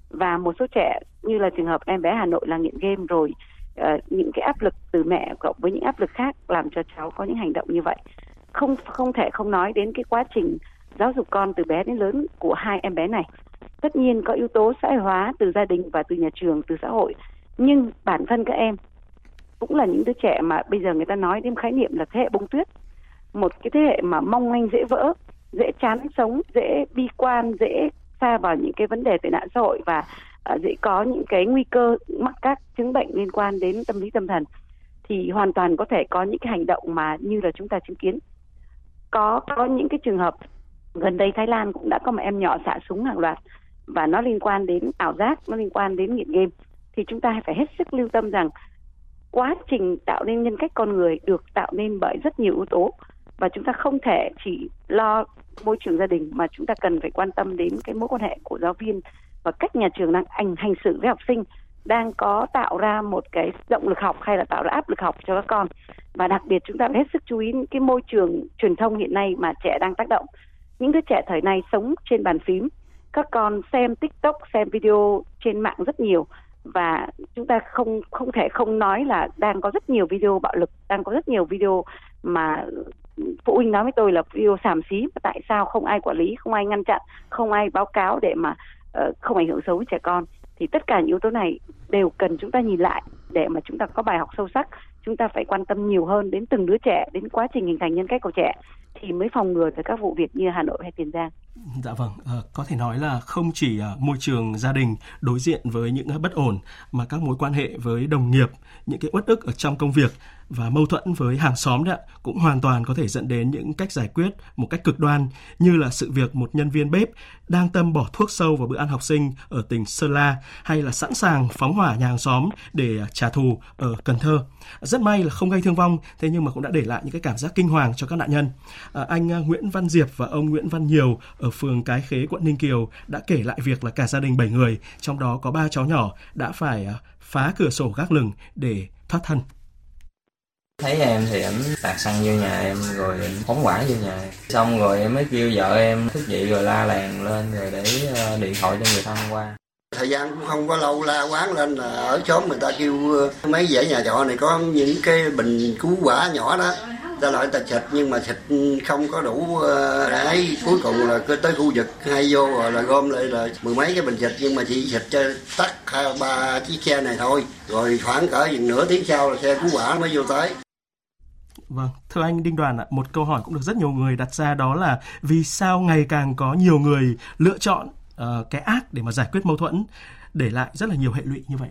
Và một số trẻ như là trường hợp em bé Hà Nội là nghiện game rồi uh, những cái áp lực từ mẹ cộng với những áp lực khác làm cho cháu có những hành động như vậy. Không không thể không nói đến cái quá trình giáo dục con từ bé đến lớn của hai em bé này. Tất nhiên có yếu tố xã hội hóa từ gia đình và từ nhà trường từ xã hội. Nhưng bản thân các em cũng là những đứa trẻ mà bây giờ người ta nói đến khái niệm là thế hệ bông tuyết. Một cái thế hệ mà mong manh dễ vỡ dễ chán sống dễ bi quan dễ xa vào những cái vấn đề tệ nạn xã hội và uh, dễ có những cái nguy cơ mắc các chứng bệnh liên quan đến tâm lý tâm thần thì hoàn toàn có thể có những cái hành động mà như là chúng ta chứng kiến. Có có những cái trường hợp gần đây Thái Lan cũng đã có một em nhỏ xả súng hàng loạt và nó liên quan đến ảo giác nó liên quan đến nghiện game. Thì chúng ta phải hết sức lưu tâm rằng quá trình tạo nên nhân cách con người được tạo nên bởi rất nhiều yếu tố và chúng ta không thể chỉ lo môi trường gia đình, mà chúng ta cần phải quan tâm đến cái mối quan hệ của giáo viên và cách nhà trường đang ảnh hành xử với học sinh, đang có tạo ra một cái động lực học hay là tạo ra áp lực học cho các con. Và đặc biệt chúng ta phải hết sức chú ý cái môi trường truyền thông hiện nay mà trẻ đang tác động. Những đứa trẻ thời này sống trên bàn phím, các con xem tiktok, xem video trên mạng rất nhiều và chúng ta không không thể không nói là đang có rất nhiều video bạo lực đang có rất nhiều video mà phụ huynh nói với tôi là video xàm xí mà tại sao không ai quản lý không ai ngăn chặn không ai báo cáo để mà uh, không ảnh hưởng xấu với trẻ con. Thì tất cả những yếu tố này đều cần chúng ta nhìn lại để mà chúng ta có bài học sâu sắc chúng ta phải quan tâm nhiều hơn đến từng đứa trẻ đến quá trình hình thành nhân cách của trẻ thì mới phòng ngừa được các vụ việc như Hà Nội hay Tiền Giang. Dạ vâng, à, có thể nói là không chỉ à, môi trường gia đình đối diện với những bất ổn mà các mối quan hệ với đồng nghiệp, những cái uất ức ở trong công việc và mâu thuẫn với hàng xóm đấy cũng hoàn toàn có thể dẫn đến những cách giải quyết một cách cực đoan như là sự việc một nhân viên bếp đang tâm bỏ thuốc sâu vào bữa ăn học sinh ở tỉnh Sơn La hay là sẵn sàng phóng hỏa nhà hàng xóm để à, trả thù ở Cần Thơ. Rất may là không gây thương vong, thế nhưng mà cũng đã để lại những cái cảm giác kinh hoàng cho các nạn nhân. À, anh à, Nguyễn Văn Diệp và ông Nguyễn Văn Nhiều ở phường Cái Khế, quận Ninh Kiều đã kể lại việc là cả gia đình 7 người, trong đó có ba cháu nhỏ đã phải à, phá cửa sổ gác lửng để thoát thân. Thấy em thì em tạt xăng vô nhà em rồi em phóng quả vô nhà Xong rồi em mới kêu vợ em thức dậy rồi la làng lên rồi để điện thoại cho người thân qua thời gian cũng không có lâu la quán lên là ở xóm người ta kêu mấy dãy nhà trọ này có những cái bình cứu quả nhỏ đó. Ta loại ta xịt nhưng mà xịt không có đủ đấy ấy. Cuối cùng là cứ tới khu vực hay vô rồi là gom lại là mười mấy cái bình xịt nhưng mà chỉ xịt cho tắt hai ba chiếc xe này thôi. Rồi khoảng cỡ chừng nửa tiếng sau là xe cứu quả mới vô tới. Vâng, thưa anh Đinh Đoàn ạ, một câu hỏi cũng được rất nhiều người đặt ra đó là vì sao ngày càng có nhiều người lựa chọn uh, cái ác để mà giải quyết mâu thuẫn để lại rất là nhiều hệ lụy như vậy?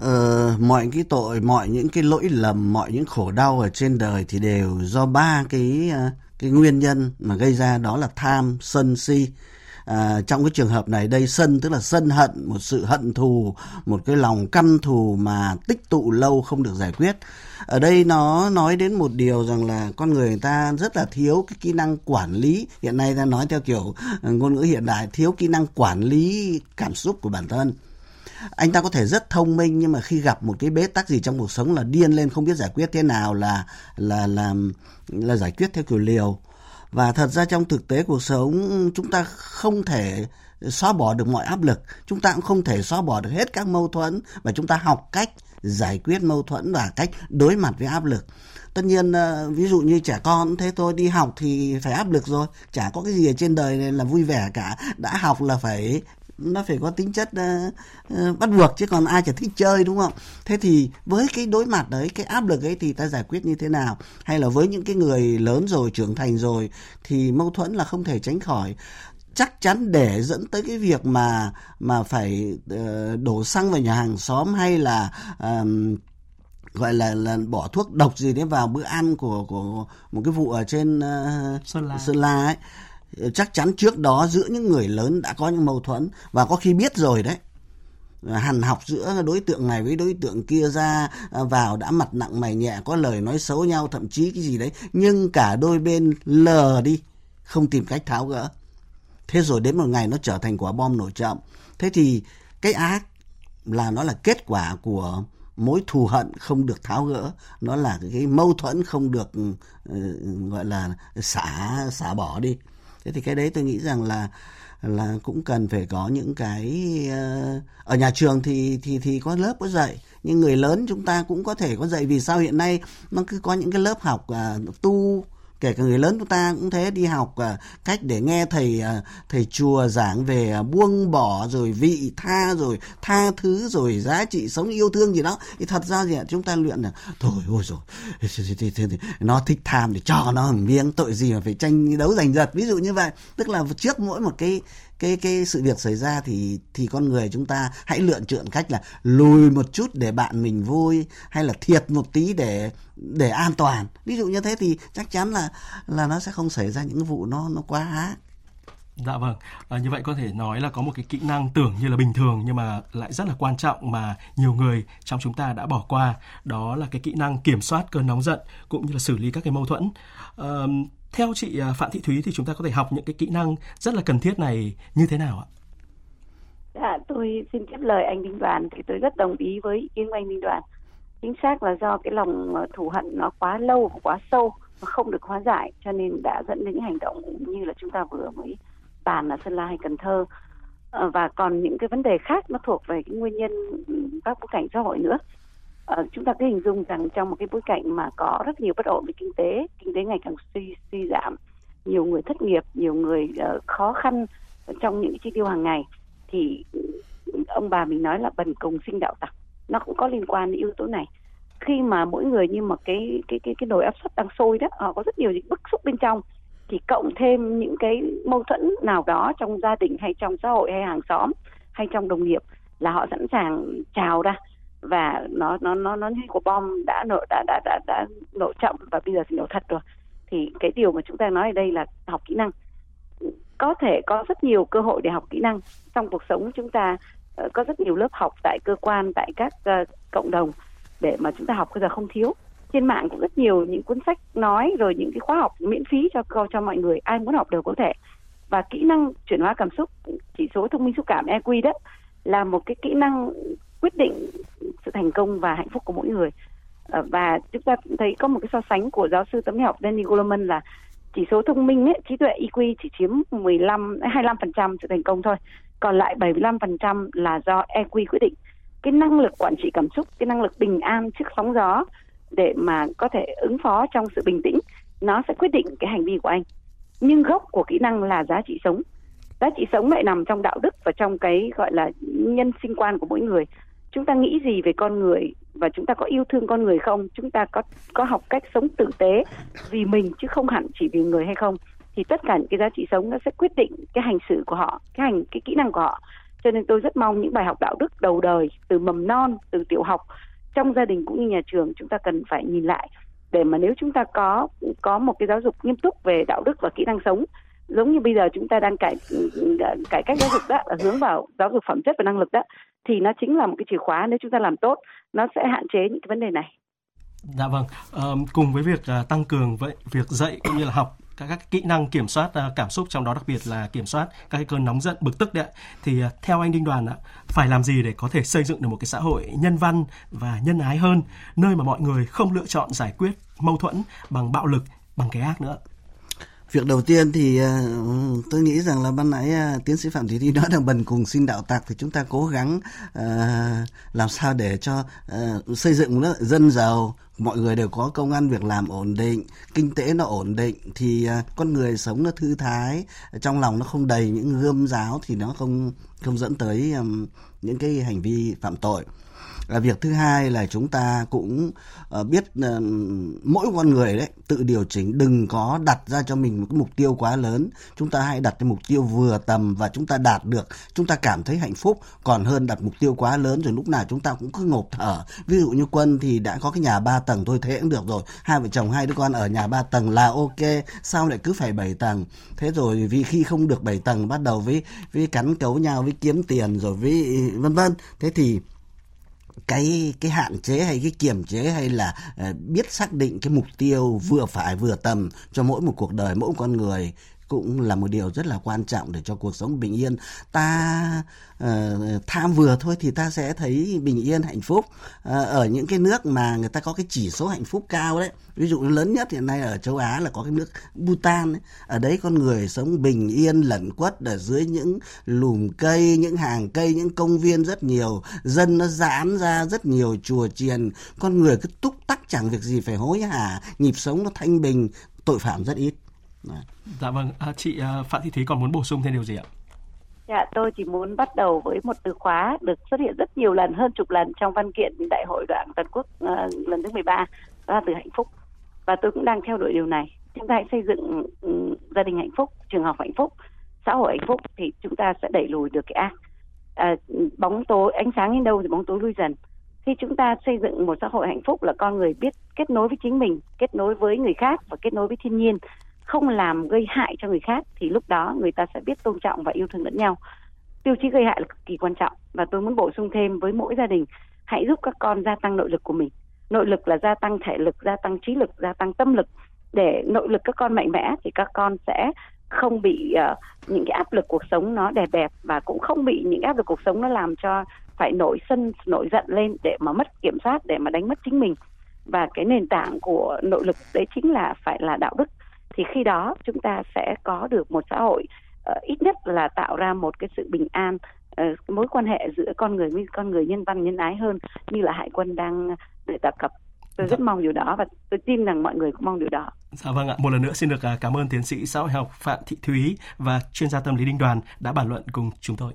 Ờ, mọi cái tội, mọi những cái lỗi lầm, mọi những khổ đau ở trên đời thì đều do ba cái ờ, cái nguyên nhân mà gây ra đó là tham, sân, si. À, trong cái trường hợp này đây sân tức là sân hận một sự hận thù một cái lòng căm thù mà tích tụ lâu không được giải quyết. Ở đây nó nói đến một điều rằng là con người, người ta rất là thiếu cái kỹ năng quản lý. Hiện nay ta nói theo kiểu ờ, ngôn ngữ hiện đại thiếu kỹ năng quản lý cảm xúc của bản thân. Anh ta có thể rất thông minh nhưng mà khi gặp một cái bế tắc gì trong cuộc sống là điên lên không biết giải quyết thế nào là là là là giải quyết theo kiểu liều và thật ra trong thực tế cuộc sống, chúng ta không thể xóa bỏ được mọi áp lực. Chúng ta cũng không thể xóa bỏ được hết các mâu thuẫn và chúng ta học cách giải quyết mâu thuẫn và cách đối mặt với áp lực. Tất nhiên ờ, ví dụ như trẻ con, thế thôi đi học thì phải áp lực rồi. Chả có cái gì ở trên đời này là vui vẻ cả. Đã học là phải nó phải có tính chất uh, uh, bắt buộc chứ còn ai chả thích chơi đúng không? Thế thì với cái đối mặt đấy cái áp lực ấy thì ta giải quyết như thế nào? Hay là với những cái người lớn rồi trưởng thành rồi thì mâu thuẫn là không thể tránh khỏi? Chắc chắn để dẫn tới cái việc mà mà phải uh, đổ xăng vào nhà hàng xóm hay là um, gọi là là bỏ thuốc độc gì đấy vào bữa ăn của của một cái vụ ở trên uh, Sơn La, Sơn La ấy chắc chắn trước đó giữa những người lớn đã có những mâu thuẫn và có khi biết rồi đấy. Hằn học giữa đối tượng này với đối tượng kia ra à, vào đã mặt nặng mày nhẹ có lời nói xấu nhau thậm chí cái gì đấy. Nhưng cả đôi bên lờ đi không tìm cách tháo gỡ. Thế rồi đến một ngày nó trở thành quả bom nổ chậm. Thế thì cái ác là nó là kết quả của mối thù hận không được tháo gỡ. Nó là cái mâu thuẫn không được uh, gọi là xả xả bỏ đi thế thì cái đấy tôi nghĩ rằng là là cũng cần phải có những cái ờ, ở nhà trường thì thì thì có lớp có dạy nhưng người lớn chúng ta cũng có thể có dạy vì sao hiện nay nó cứ có những cái lớp học à, tu kể cả người lớn chúng ta cũng thế, đi học à, cách để nghe thầy à, thầy chùa giảng về à, buông bỏ rồi vị tha rồi, tha thứ rồi giá trị sống yêu thương gì đó. Thì thật ra gì ạ, chúng ta luyện là, thôi, ôi rồi nó thích tham để cho nó miếng tội gì mà phải tranh, đấu giành giật. Ví dụ như vậy. Tức là trước mỗi một cái cái cái sự việc xảy ra thì thì con người chúng ta hãy lựa chọn cách là lùi một chút để bạn mình vui hay là thiệt một tí để để an toàn. Ví dụ như thế thì chắc chắn là là nó sẽ không xảy ra những vụ nó nó quá ác Dạ vâng, à, như vậy có thể nói là có một cái kỹ năng tưởng như là bình thường nhưng mà lại rất là quan trọng mà nhiều người trong chúng ta đã bỏ qua, đó là cái kỹ năng kiểm soát cơn nóng giận cũng như là xử lý các cái mâu thuẫn. À, theo chị à, Phạm Thị Thúy thì chúng ta có thể học những cái kỹ năng rất là cần thiết này như thế nào ạ? Dạ, tôi xin tiếp lời anh Đinh Đoàn thì tôi rất đồng ý với ý kiến của anh Đinh Đoàn. Chính xác là do cái lòng à, thù hận nó quá lâu và quá sâu và không được hóa giải cho nên đã dẫn đến những hành động như là chúng ta vừa mới bàn ở Sơn La hay Cần Thơ. Ờ, và còn những cái vấn đề khác nó thuộc về cái nguyên nhân ừ, các bối cảnh xã hội nữa Ờ, chúng ta cứ hình dung rằng trong một cái bối cảnh mà có rất nhiều bất ổn về kinh tế kinh tế ngày càng suy suy giảm nhiều người thất nghiệp nhiều người uh, khó khăn trong những chi tiêu hàng ngày thì ông bà mình nói là bần cùng sinh đạo tặc. Nó cũng có liên quan đến yếu tố này. Khi mà mỗi người như một cái cái cái cái nồi áp suất đang sôi đó họ có rất nhiều những bức xúc bên trong thì cộng thêm những cái mâu thuẫn nào đó trong gia đình hay trong xã hội hay hàng xóm hay trong đồng nghiệp là họ sẵn sàng trào ra và nó nó nó nó như của bom đã nổ đã đã đã đã nổ chậm và bây giờ thì nổ thật rồi. Thì cái điều mà chúng ta nói ở đây là học kỹ năng. Có thể có rất nhiều cơ hội để học kỹ năng. Trong cuộc sống chúng ta ờ, có rất nhiều lớp học tại cơ quan tại các uh, cộng đồng để mà chúng ta học bây giờ không thiếu. Trên mạng cũng rất nhiều những cuốn sách nói rồi những cái khóa học miễn phí cho cho mọi người. Ai muốn học đều có thể. Và kỹ năng chuyển hóa cảm xúc chỉ số thông minh xúc cảm EQ đó là một cái kỹ năng quyết định sự thành công và hạnh phúc của mỗi người ờ, và chúng ta thấy có một cái so sánh của giáo sư tâm lý học Danny Goleman là chỉ số thông minh ấy, trí tuệ EQ chỉ chiếm 15 25% sự thành công thôi. Còn lại 75% là do EQ quyết định. Cái năng lực quản trị cảm xúc, cái năng lực bình an trước sóng gió để mà có thể ứng phó trong sự bình tĩnh, nó sẽ quyết định cái hành vi của anh. Nhưng gốc của kỹ năng là giá trị sống. Giá trị sống lại nằm trong đạo đức và trong cái gọi là nhân sinh quan của mỗi người chúng ta nghĩ gì về con người và chúng ta có yêu thương con người không? Chúng ta có có học cách sống tử tế vì mình chứ không hẳn chỉ vì người hay không? Thì tất cả những cái giá trị sống nó sẽ quyết định cái hành xử của họ, cái hành, cái kỹ năng của họ. Cho nên tôi rất mong những bài học đạo đức đầu đời, từ mầm non, từ tiểu học, trong gia đình cũng như nhà trường chúng ta cần phải nhìn lại. Để mà nếu chúng ta có có một cái giáo dục nghiêm túc về đạo đức và kỹ năng sống, giống như bây giờ chúng ta đang cải cải cách giáo dục đó, là hướng vào giáo dục phẩm chất và năng lực đó thì nó chính là một cái chìa khóa nếu chúng ta làm tốt nó sẽ hạn chế những cái vấn đề này. Dạ vâng, à, cùng với việc à, tăng cường với việc dạy cũng như là học các, các kỹ năng kiểm soát à, cảm xúc trong đó đặc biệt là kiểm soát các cái cơn nóng giận bực tức đấy thì à, theo anh Đinh Đoàn ạ phải làm gì để có thể xây dựng được một cái xã hội nhân văn và nhân ái hơn nơi mà mọi người không lựa chọn giải quyết mâu thuẫn bằng bạo lực bằng cái ác nữa Việc đầu tiên thì uh, tôi nghĩ rằng là ban nãy uh, tiến sĩ Phạm Thị Thi nói là bần cùng xin đạo tạc thì chúng ta cố gắng uh, làm sao để cho uh, xây dựng nước dân giàu mọi người đều có công ăn việc làm ổn định kinh tế nó ổn định thì uh, con người sống nó thư thái trong lòng nó không đầy những gươm giáo thì nó không không dẫn tới um, những cái hành vi phạm tội là việc thứ hai là chúng ta cũng ờ, biết ờ, mỗi con người đấy tự điều chỉnh, đừng có đặt ra cho mình một cái mục tiêu quá lớn. Chúng ta hãy đặt cái mục tiêu vừa tầm và chúng ta đạt được, chúng ta cảm thấy hạnh phúc. Còn hơn đặt mục tiêu quá lớn rồi lúc nào chúng ta cũng cứ ngộp thở. Ví dụ như quân thì đã có cái nhà ba tầng thôi, thế cũng được rồi. Hai vợ chồng, hai đứa con ở nhà ba tầng là ok, sao lại cứ phải bảy tầng? Thế rồi vì khi không được bảy tầng bắt đầu với với cắn cấu nhau, với kiếm tiền rồi với, vân vân. Thế thì cái cái hạn chế hay cái kiềm chế hay là ờ, biết xác định cái mục tiêu vừa phải vừa tầm cho mỗi một cuộc đời, mỗi con người cũng là một điều rất là quan trọng để cho cuộc sống bình yên. Ta uh, tham vừa thôi thì ta sẽ thấy bình yên hạnh phúc. Uh, ở những cái nước mà người ta có cái chỉ số hạnh phúc cao đấy ví dụ lớn nhất hiện nay ở châu Á là có cái nước Bhutan ấy. ở đấy con người sống bình yên lẩn quất ở dưới những lùm cây những hàng cây những công viên rất nhiều dân nó giãn ra rất nhiều chùa chiền. Con người cứ túc tắc chẳng việc gì phải hối hả nhịp sống nó thanh bình tội phạm rất ít. Dạ vâng, à, chị à, Phạm Thị Thúy còn muốn bổ sung thêm điều gì ạ? Dạ, tôi chỉ muốn bắt đầu với một từ khóa được xuất hiện rất nhiều lần, hơn chục lần trong văn kiện Đại hội Đảng Toàn quốc uh, lần thứ 13, đó là từ hạnh phúc. Và tôi cũng đang theo đuổi điều này. Chúng ta hãy xây dựng um, gia đình hạnh phúc, trường học hạnh phúc, xã hội hạnh phúc thì chúng ta sẽ đẩy lùi được cái ác. À, bóng tối, ánh sáng đến đâu thì bóng tối lui dần. Khi chúng ta xây dựng một xã hội hạnh phúc là con người biết kết nối với chính mình, kết nối với người khác và kết nối với thiên nhiên không làm gây hại cho người khác thì lúc đó người ta sẽ biết tôn trọng và yêu thương lẫn nhau. Tiêu chí gây hại là cực kỳ quan trọng và tôi muốn bổ sung thêm với mỗi gia đình hãy giúp các con gia tăng nội lực của mình. Nội lực là gia tăng thể lực gia tăng trí lực gia tăng tâm lực. Để nội lực các con mạnh mẽ thì các con sẽ không bị uh, những cái áp lực cuộc sống nó đè bẹp và cũng không bị những áp lực cuộc sống nó làm cho phải nổi sân nổi giận lên để mà mất kiểm soát để mà đánh mất chính mình. Và cái nền tảng của nội lực đấy chính là phải là đạo đức thì khi đó chúng ta sẽ có được một xã hội uh, ít nhất là tạo ra một cái sự bình an uh, mối quan hệ giữa con người với con người nhân văn nhân ái hơn như là hải quân đang đề cập tôi rất mong điều đó và tôi tin rằng mọi người cũng mong điều đó. Dạ vâng ạ, một lần nữa xin được à, cảm ơn tiến sĩ xã hội học Phạm Thị Thúy và chuyên gia tâm lý Đinh Đoàn đã bàn luận cùng chúng tôi.